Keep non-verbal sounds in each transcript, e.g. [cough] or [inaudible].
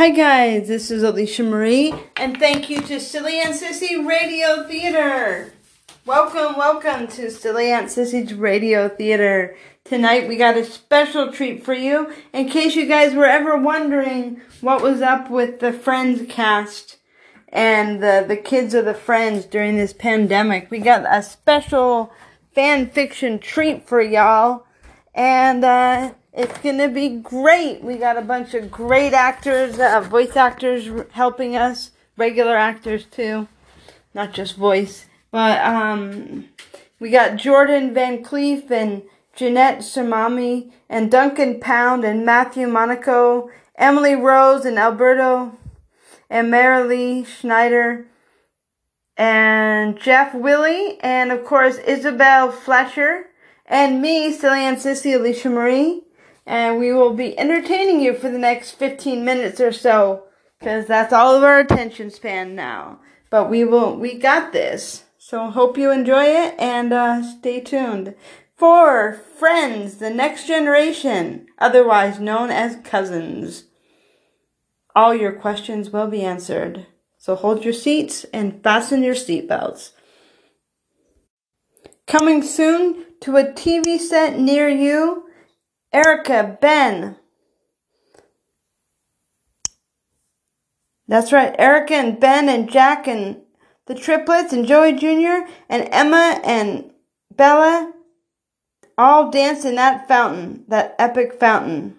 Hi guys, this is Alicia Marie, and thank you to Silly Aunt Sissy Radio Theater. Welcome, welcome to Silly Aunt Sissy's Radio Theater. Tonight we got a special treat for you. In case you guys were ever wondering what was up with the Friends cast and the, the kids of the Friends during this pandemic, we got a special fan fiction treat for y'all. And, uh, it's gonna be great. We got a bunch of great actors, uh, voice actors helping us, regular actors too, not just voice. But um, we got Jordan Van Cleef and Jeanette Cerami and Duncan Pound and Matthew Monaco, Emily Rose and Alberto and Marilee Schneider and Jeff Willie and of course Isabel Fletcher and me, Silly Aunt Sissy Alicia Marie and we will be entertaining you for the next 15 minutes or so because that's all of our attention span now. But we will, we got this. So hope you enjoy it and uh, stay tuned. For Friends, the Next Generation, otherwise known as Cousins. All your questions will be answered. So hold your seats and fasten your seatbelts. Coming soon to a TV set near you Erica, Ben. That's right, Erica and Ben and Jack and the triplets and Joey Jr. and Emma and Bella all dance in that fountain, that epic fountain.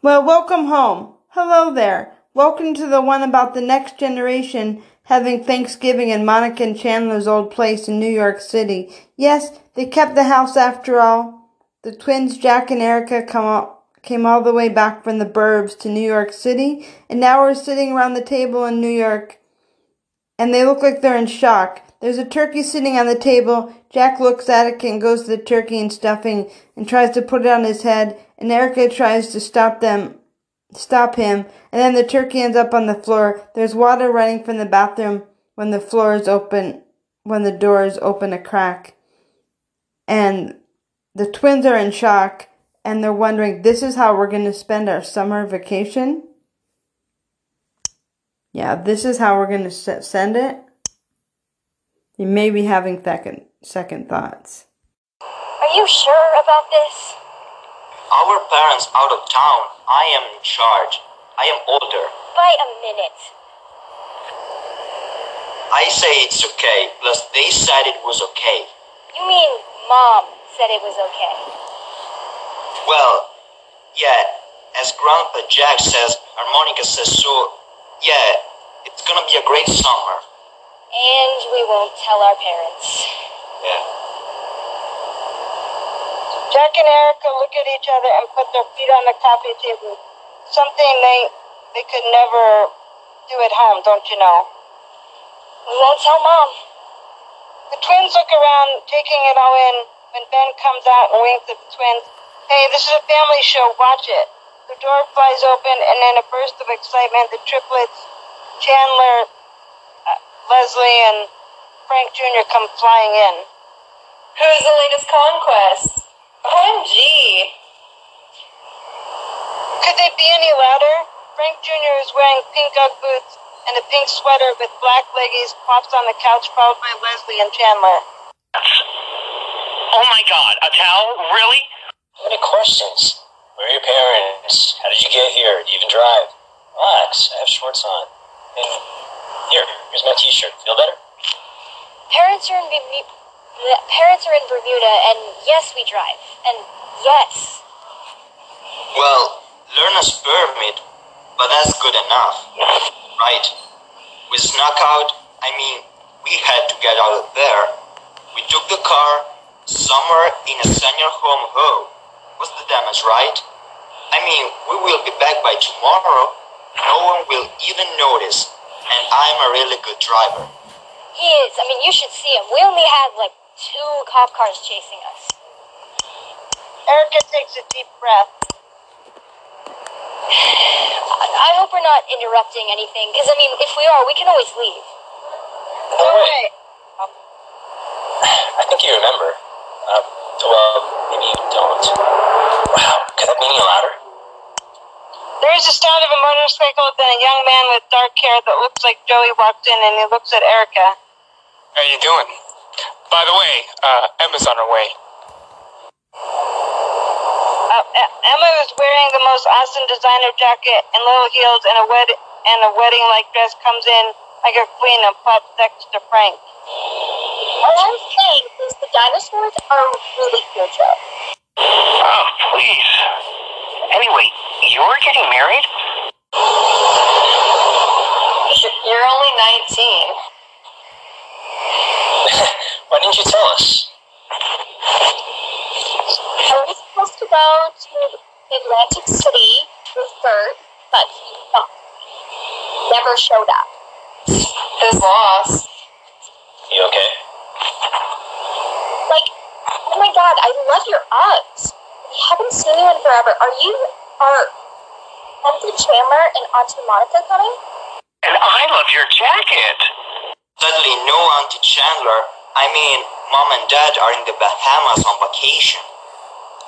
Well, welcome home. Hello there. Welcome to the one about the next generation having Thanksgiving in Monica and Chandler's old place in New York City. Yes, they kept the house after all. The twins Jack and Erica come all, came all the way back from the burbs to New York City, and now we're sitting around the table in New York, and they look like they're in shock. There's a turkey sitting on the table. Jack looks at it and goes to the turkey and stuffing and tries to put it on his head, and Erica tries to stop them, stop him, and then the turkey ends up on the floor. There's water running from the bathroom when the floor is open, when the doors open a crack. And the twins are in shock and they're wondering, this is how we're going to spend our summer vacation? Yeah, this is how we're going to send it? You may be having second, second thoughts. Are you sure about this? Our parents out of town. I am in charge. I am older. By a minute. I say it's okay, plus they said it was okay. You mean mom said it was okay. Well, yeah, as Grandpa Jack says, harmonica says so, yeah, it's gonna be a great summer. And we won't tell our parents. Yeah. Jack and Erica look at each other and put their feet on the coffee table. Something they they could never do at home, don't you know? We won't tell mom. The twins look around, taking it all in when Ben comes out and winks at the twins. Hey, this is a family show. Watch it. The door flies open, and in a burst of excitement, the triplets, Chandler, uh, Leslie, and Frank Jr. come flying in. Who's the latest conquest? OMG! Could they be any louder? Frank Jr. is wearing pink Ugg boots and a pink sweater with black leggings pops on the couch, followed by Leslie and Chandler. Oh my god, a towel? Really? Any questions? Where are your parents? How did you get here? Do you even drive? Relax, I have shorts on. And here, here's my t-shirt. Feel better? Parents are in Bermuda. Parents are in Bermuda, and yes, we drive. And yes. Well, learner's permit, but that's good enough. Right. We snuck out. I mean, we had to get out of there. We took the car, somewhere in a senior home home. What's the damage, right? I mean, we will be back by tomorrow. No one will even notice. And I'm a really good driver. He is. I mean, you should see him. We only had like two cop cars chasing us. Erica takes a deep breath. I hope we're not interrupting anything, because I mean, if we are, we can always leave. No way. I think you remember. Uh, well, maybe you don't. Wow, could that be any louder? There is the sound of a motorcycle, then a young man with dark hair that looks like Joey walks in and he looks at Erica. How you doing? By the way, uh, Emma's on her way. Emma is wearing the most awesome designer jacket and little heels and a wed and a wedding like dress comes in like a queen and pops next to Frank. All I'm saying is the dinosaurs are really cool, Joe. Oh, please. Anyway, you're getting married? You're only 19. [laughs] Why didn't you tell us? I was supposed to go to Atlantic City with Bert, but he no, never showed up. His loss. You okay? Like, oh my god, I love your Uggs. We haven't seen you in forever. Are you, are Uncle Chandler and Auntie Monica coming? And I love your jacket. Sadly, no Auntie Chandler. I mean, Mom and Dad are in the Bahamas on vacation.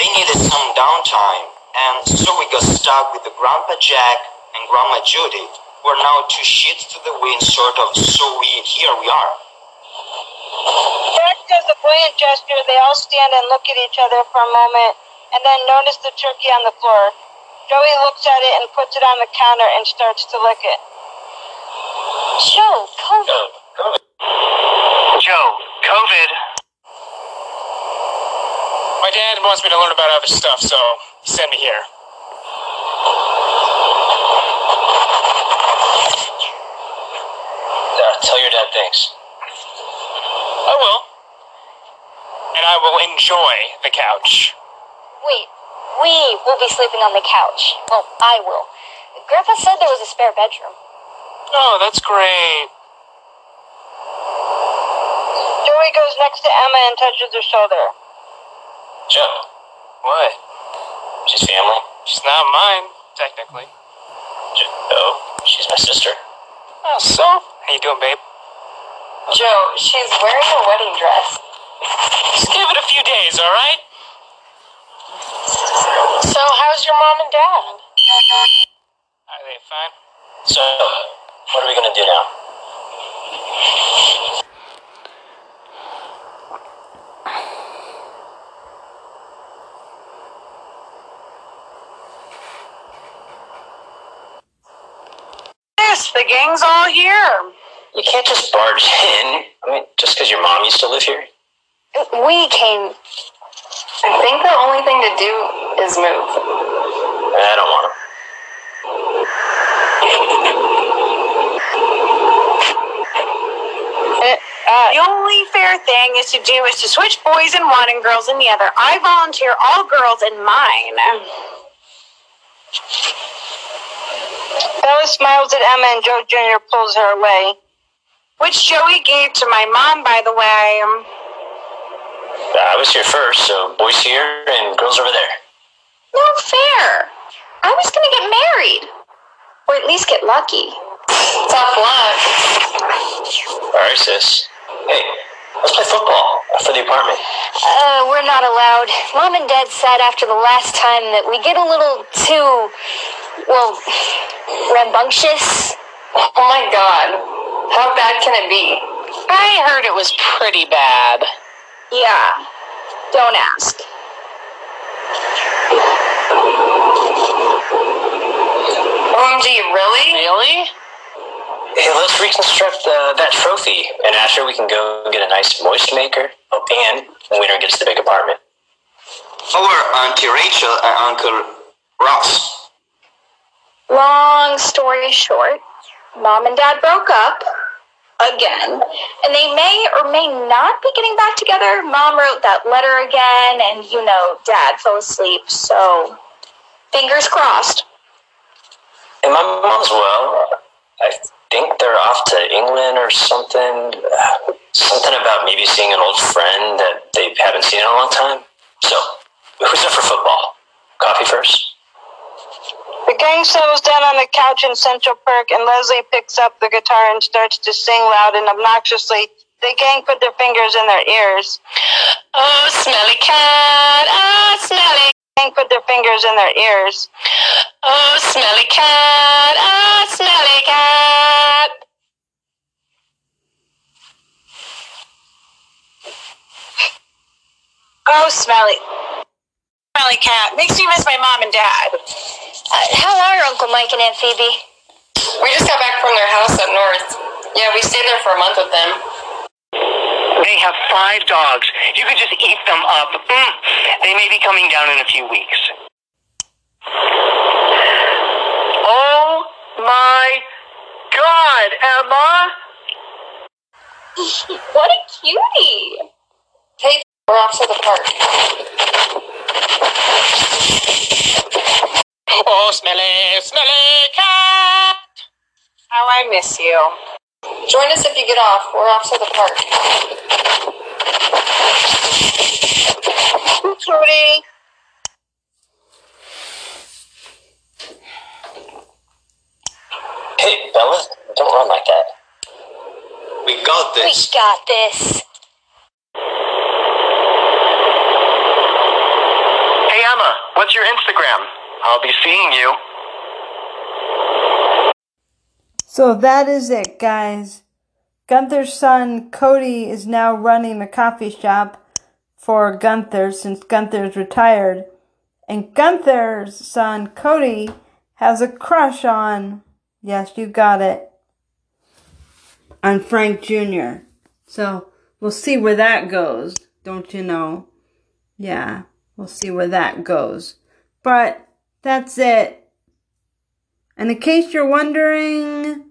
They needed some downtime, and so we got stuck with the Grandpa Jack and Grandma Judy. We're now two sheets to the wind, sort of, so we, here we are. Jack does a buoyant gesture. They all stand and look at each other for a moment and then notice the turkey on the floor. Joey looks at it and puts it on the counter and starts to lick it. Joe, come Go, go. Joe, COVID. My dad wants me to learn about other stuff, so send me here. There, tell your dad thanks. I will. And I will enjoy the couch. Wait, we will be sleeping on the couch. Well, I will. Grandpa said there was a spare bedroom. Oh, that's great. Joey goes next to Emma and touches her shoulder. Joe, What? she's family. She's not mine, technically. Joe, she's my sister. Oh, so? How you doing, babe? Joe, she's wearing a wedding dress. Just give it a few days, all right? So, how's your mom and dad? Are they fine? So, what are we gonna do now? Yes, the gang's all here. You can't just barge in. I mean, just because your mom used to live here. We came. I think the only thing to do is move. I don't want to. Uh, The only fair thing is to do is to switch boys in one and girls in the other. I volunteer all girls in mine. Bella smiles at Emma and Joe Jr. pulls her away. Which Joey gave to my mom, by the way. I was here first, so boys here and girls over there. No fair. I was gonna get married. Or at least get lucky. Tough luck. All right, sis. Hey, let's play football for the apartment. Uh, we're not allowed. Mom and Dad said after the last time that we get a little too, well, rambunctious. Oh my god. How bad can it be? I heard it was pretty bad. Yeah. Don't ask. OMG, really? Really? Hey, let's reconstruct uh, that trophy, and after we can go get a nice moist maker. Oh, and the winner gets the big apartment. Or Auntie Rachel and Uncle Ross. Long story short, Mom and Dad broke up again, and they may or may not be getting back together. Mom wrote that letter again, and you know, Dad fell asleep, so fingers crossed. And my mom's well. I think they're off to England or something. Something about maybe seeing an old friend that they haven't seen in a long time. So, who's up for football? Coffee first? The gang settles down on the couch in Central Perk, and Leslie picks up the guitar and starts to sing loud and obnoxiously. The gang put their fingers in their ears. Oh, smelly cat. Oh, smelly. The gang put their fingers in their ears. Oh, smelly smelly cat, Oh, smelly cat. Oh, smelly. Smelly cat. Makes me miss my mom and dad. Uh, how are Uncle Mike and Aunt Phoebe? We just got back from their house up north. Yeah, we stayed there for a month with them. They have five dogs. You could just eat them up. Mm. They may be coming down in a few weeks. Oh my God, Emma! [laughs] What a cutie! Hey, we're off to the park. Oh, smelly, smelly cat. How I miss you. Join us if you get off. We're off to the park. Cutie. Hey, Bella, don't run like that. We got this. We got this. Hey, Emma, what's your Instagram? I'll be seeing you. So that is it, guys. Gunther's son Cody is now running the coffee shop for Gunther since Gunther's retired. And Gunther's son Cody has a crush on, yes, you got it, on Frank Jr. So we'll see where that goes, don't you know? Yeah, we'll see where that goes. But that's it. And in case you're wondering,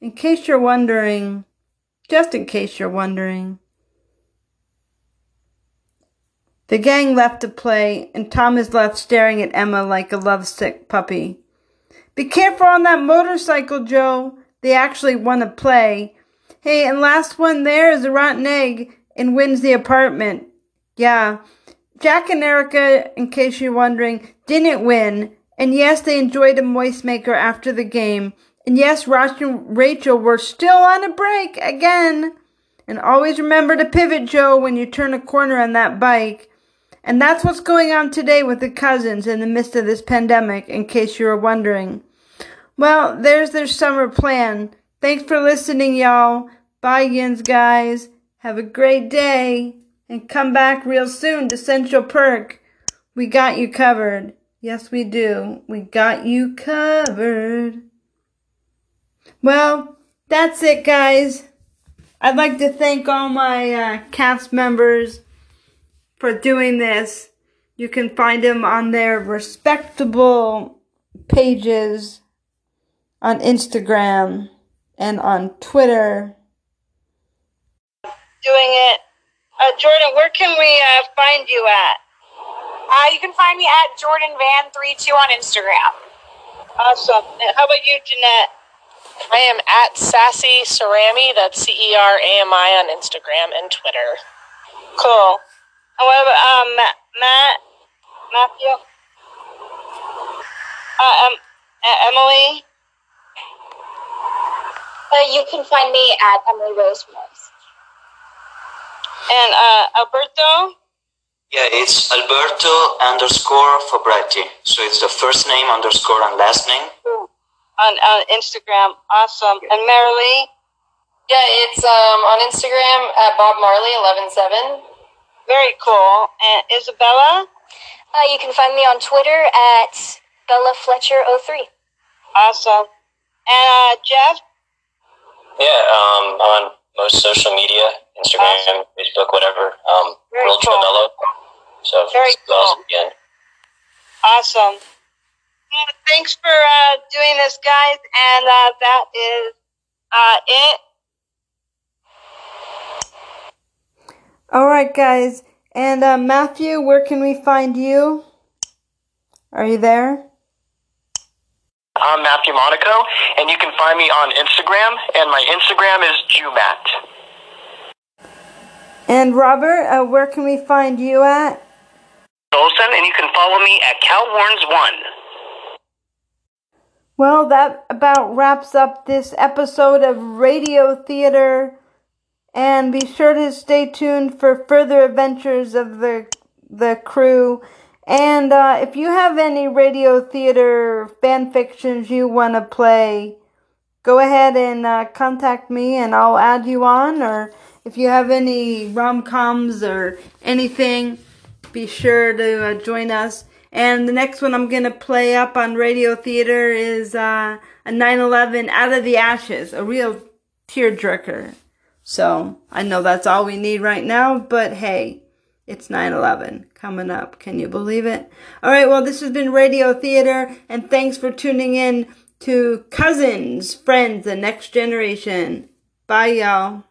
in case you're wondering, just in case you're wondering, the gang left to play, and Tom is left staring at Emma like a lovesick puppy. Be careful on that motorcycle, Joe. They actually want to play. Hey, and last one there is a rotten egg and wins the apartment. Yeah. Jack and Erica, in case you're wondering, didn't win. And yes, they enjoyed a moist maker after the game. And yes, Ross and Rachel were still on a break again. And always remember to pivot, Joe, when you turn a corner on that bike. And that's what's going on today with the cousins in the midst of this pandemic, in case you were wondering. Well, there's their summer plan. Thanks for listening, y'all. Bye, Yins, guys. Have a great day. And come back real soon to Central Perk. We got you covered. Yes, we do. We got you covered. Well, that's it, guys. I'd like to thank all my uh, cast members for doing this. You can find them on their respectable pages on Instagram and on Twitter. Doing it. Uh, Jordan, where can we uh, find you at? Uh, you can find me at Jordan Van 32 on Instagram. Awesome. How about you, Jeanette? I am at Sassy Cerami, that's C E R A M I on Instagram and Twitter. Cool. And what about um, Matt? Matt? Matthew? Uh, um, uh, Emily? Uh, you can find me at Emily Rose Morse. And uh, Alberto? Yeah, it's Alberto underscore Fabretti. So it's the first name underscore and last name. On, on Instagram. Awesome. And Marilee? Yeah, it's um on Instagram at Bob Marley eleven seven. Very cool. And Isabella? Uh, you can find me on Twitter at Bella Fletcher03. Awesome. And uh, Jeff? Yeah, um, I'm on most social media, Instagram, Facebook, whatever. Um, Very World cool. Travello. So Very it's awesome again. Awesome. Well, thanks for uh, doing this, guys. And uh, that is uh, it. All right, guys. And uh, Matthew, where can we find you? Are you there? I'm Matthew Monaco, and you can find me on Instagram, and my Instagram is Jumat. And Robert, uh, where can we find you at? Olsen, and you can follow me at Cowhorns1. Well, that about wraps up this episode of Radio Theater. And be sure to stay tuned for further adventures of the the crew. And uh, if you have any radio theater fan fictions you want to play, go ahead and uh, contact me and I'll add you on. Or if you have any rom coms or anything, be sure to uh, join us. And the next one I'm going to play up on radio theater is uh, a 9 11 Out of the Ashes, a real tearjerker. So I know that's all we need right now, but hey. It's 9 11 coming up. Can you believe it? All right, well, this has been Radio Theater, and thanks for tuning in to Cousins, Friends, the Next Generation. Bye, y'all.